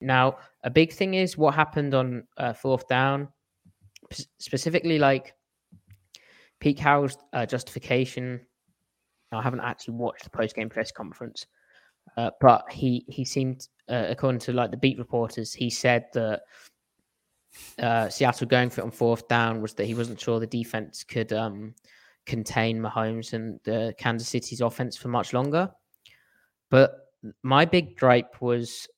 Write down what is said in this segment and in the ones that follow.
Now, a big thing is what happened on uh, fourth down, P- specifically like Pete Carroll's uh, justification. Now, I haven't actually watched the post game press conference, uh, but he he seemed, uh, according to like the beat reporters, he said that uh, Seattle going for it on fourth down was that he wasn't sure the defense could um, contain Mahomes and the Kansas City's offense for much longer. But my big gripe was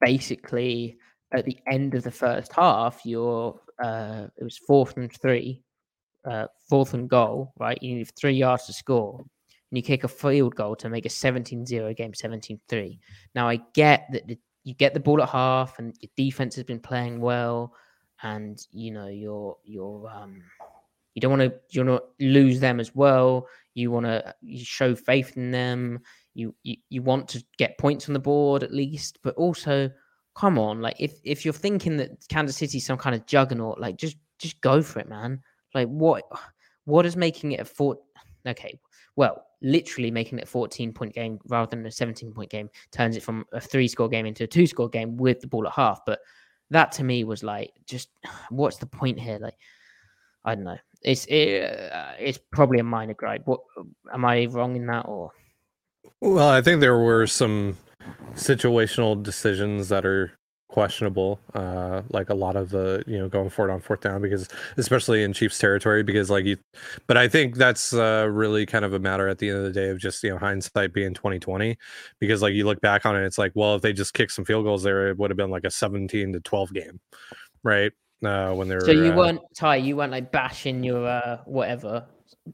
basically at the end of the first half, you're uh, it was fourth and three, uh, fourth and goal, right? You need three yards to score, and you kick a field goal to make a 17-0 game, 17-3. Now I get that the, you get the ball at half, and your defense has been playing well, and you know you're you're um, you don't want to you want to lose them as well. You want to show faith in them. You, you you want to get points on the board at least, but also come on, like if if you're thinking that Kansas City's some kind of juggernaut, like just just go for it, man. Like what what is making it a four? Okay, well, literally making it a 14 point game rather than a 17 point game turns it from a three score game into a two score game with the ball at half. But that to me was like, just what's the point here? Like, I don't know. It's it, uh, it's probably a minor gripe. What am I wrong in that or? Well, I think there were some situational decisions that are questionable uh like a lot of the you know going forward on fourth down because especially in chiefs territory because like you but i think that's uh really kind of a matter at the end of the day of just you know hindsight being 2020 because like you look back on it it's like well if they just kicked some field goals there it would have been like a 17 to 12 game right? Uh when they're so you uh, weren't ty you weren't like bashing your uh whatever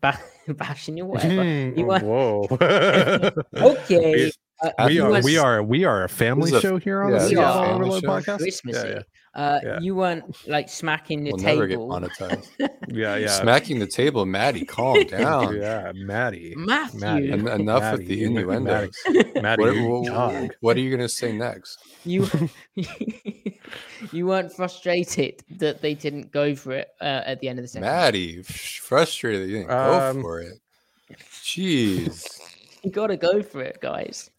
ba- bashing your whatever you weren't whoa okay uh, we are weren't we are we are a family a- show here on yeah, the this is a family Overload show. podcast Christmassy. yeah, Uh, yeah. you weren't like smacking the We'll never get table. monetized. yeah yeah Smacking the table, Maddie, calm down. yeah maddie Matthew. Maddie. En- enough Maddie, with the you- innuendos. maddie What, what, what are you gonna say next? you you weren't frustrated that they didn't go for it uh, at the end of the second. Maddie, f- frustrated. You didn't go Um, for it. Jeez. You got to go for it, guys.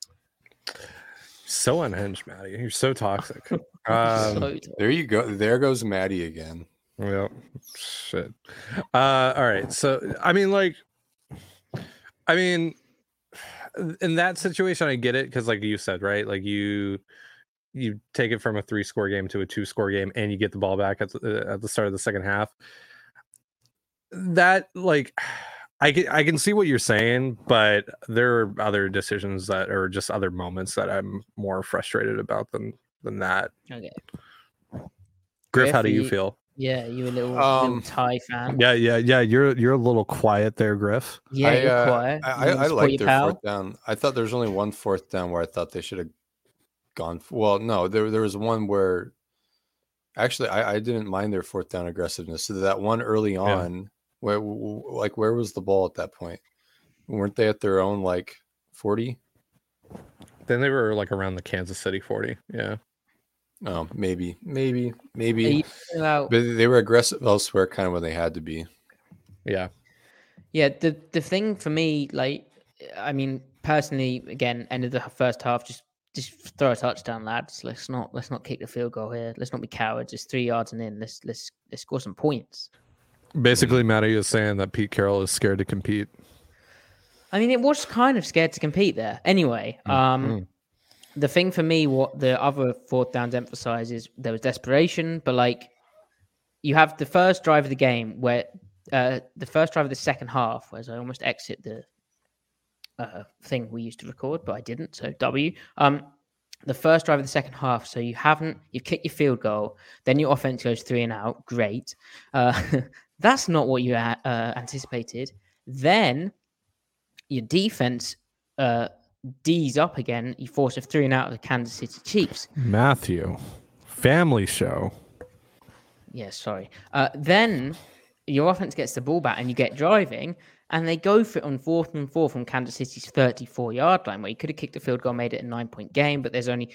so unhinged maddie you're so toxic um So There you go. There goes Maddie again. Well, shit. Uh, all right. So, I mean, like, I mean, in that situation, I get it because, like you said, right? Like you, you take it from a three-score game to a two-score game, and you get the ball back at the, at the start of the second half. That, like, I can I can see what you're saying, but there are other decisions that are just other moments that I'm more frustrated about than than that. okay. Griff, how do you you- feel? Yeah, you a little, Um, little Thai fan. Yeah, yeah, yeah. You're you're a little quiet there, Griff. Yeah, I, you're uh, quiet. I, You I, I support like your their pal? fourth down. I thought there was only one fourth down where I thought they should have gone. Well, no, there there was one where actually I, I didn't mind their fourth down aggressiveness. So that one early on, where w- w- like where was the ball at that point? Weren't they at their own like forty? Then they were like around the Kansas City 40. Yeah. Oh, maybe, maybe, maybe. about But they were aggressive elsewhere, kind of when they had to be. Yeah. Yeah, the the thing for me, like, I mean, personally, again, end of the first half, just just throw a touchdown, lads. Let's not let's not kick the field goal here. Let's not be cowards. It's three yards and in. Let's let's let's score some points. Basically, Matty is saying that Pete Carroll is scared to compete. I mean, it was kind of scared to compete there. Anyway, um, Mm. the thing for me, what the other fourth downs emphasize is there was desperation, but like you have the first drive of the game where uh, the first drive of the second half, as I almost exit the uh, thing we used to record, but I didn't. So W. Um, the first drive of the second half. So you haven't you've kicked your field goal, then your offense goes three and out. Great. Uh, that's not what you uh, anticipated. Then your defense uh, D's up again. You force a three and out of the Kansas City Chiefs. Matthew, family show. Yeah, sorry. Uh, then your offense gets the ball back and you get driving, and they go for it on fourth and four from Kansas City's 34 yard line, where you could have kicked a field goal, made it a nine point game, but there's only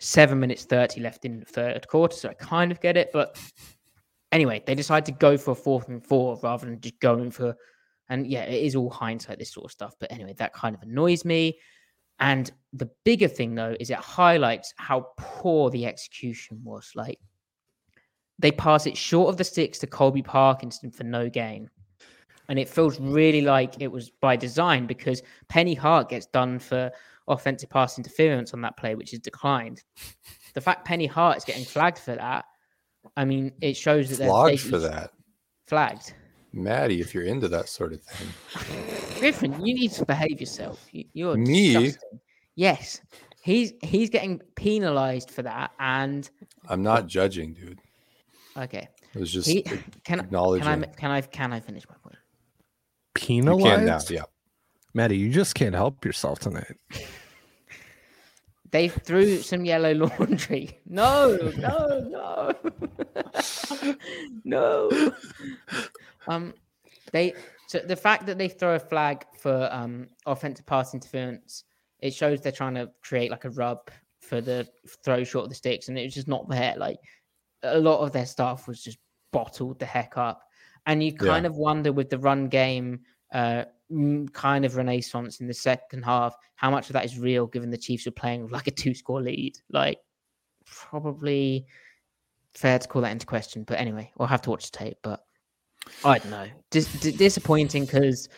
seven minutes 30 left in the third quarter. So I kind of get it. But anyway, they decide to go for a fourth and four rather than just going for, and yeah, it is all hindsight, this sort of stuff. But anyway, that kind of annoys me. And the bigger thing, though, is it highlights how poor the execution was. Like, they pass it short of the sticks to Colby Parkinson for no gain. And it feels really like it was by design because Penny Hart gets done for offensive pass interference on that play, which is declined. The fact Penny Hart is getting flagged for that, I mean, it shows that they're Flogged for that. Flagged. Maddie, if you're into that sort of thing. Griffin, you need to behave yourself. You, you're Me? disgusting. Yes, he's he's getting penalised for that, and I'm not judging, dude. okay, It was just he can acknowledging. can I can I can I finish my point? Can now, Penalized? yeah. Maddie, you just can't help yourself tonight. They threw some yellow laundry. No, no, no, no. Um, they so the fact that they throw a flag for um offensive pass interference, it shows they're trying to create like a rub for the throw short of the sticks, and it was just not there. Like a lot of their stuff was just bottled the heck up, and you kind of wonder with the run game uh kind of renaissance in the second half how much of that is real given the chiefs were playing with like a two score lead like probably fair to call that into question but anyway we'll have to watch the tape but i don't know Dis- d- disappointing because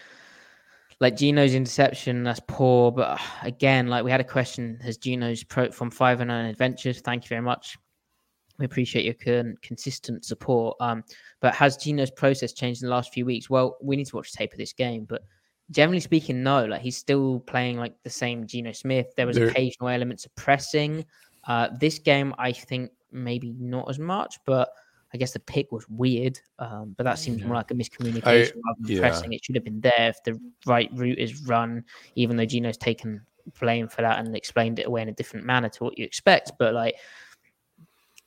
like Gino's interception, that's poor. But again, like we had a question, has Gino's pro from five and nine adventures? Thank you very much. We appreciate your con- consistent support. Um, but has Gino's process changed in the last few weeks? Well, we need to watch tape of this game, but generally speaking, no. Like he's still playing like the same Gino Smith. There was There- occasional elements of pressing. Uh, this game, I think maybe not as much, but I guess the pick was weird. Um, but that seems more like a miscommunication rather than yeah. pressing. It should have been there if the right route is run, even though Gino's taken blame for that and explained it away in a different manner to what you expect. But like,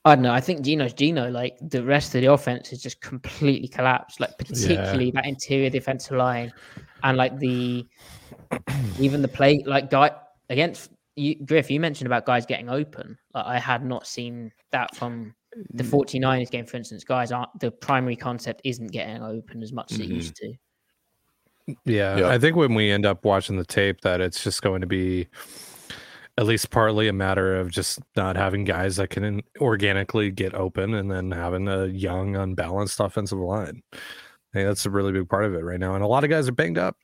I don't know. I think Gino's Gino. Like the rest of the offense has just completely collapsed. Like particularly that interior defensive line, and like the even the play like guy against you, Griff. You mentioned about guys getting open. Like I had not seen that from the mm. 49ers game, for instance. Guys aren't the primary concept isn't getting open as much as it mm-hmm. used to. Yeah, Yep. I think when we end up watching the tape, that it's just going to be at least partly a matter of just not having guys that can organically get open, and then having a young, unbalanced offensive line. I think that's a really big part of it right now, and a lot of guys are banged up.